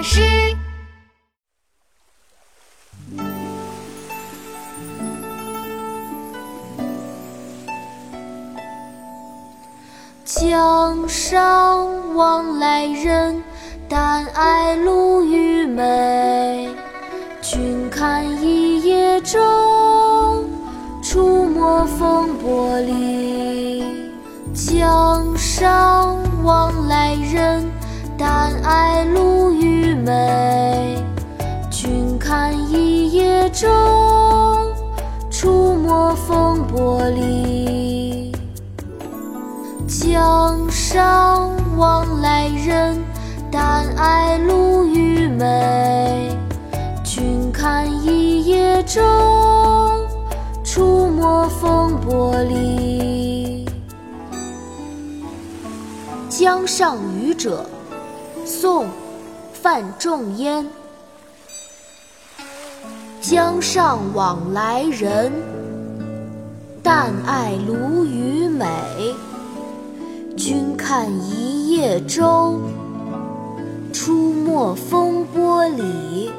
大师。江上往来人，但爱鲈鱼美。君看一叶舟，出没风波里。江上往来人，但爱风波里。江上往来人，但爱鲈鱼美。君看一叶舟，出没风波里。《江上渔者》宋·范仲淹。江上往来人，但爱鲈鱼美。君看一叶舟，出没风波里。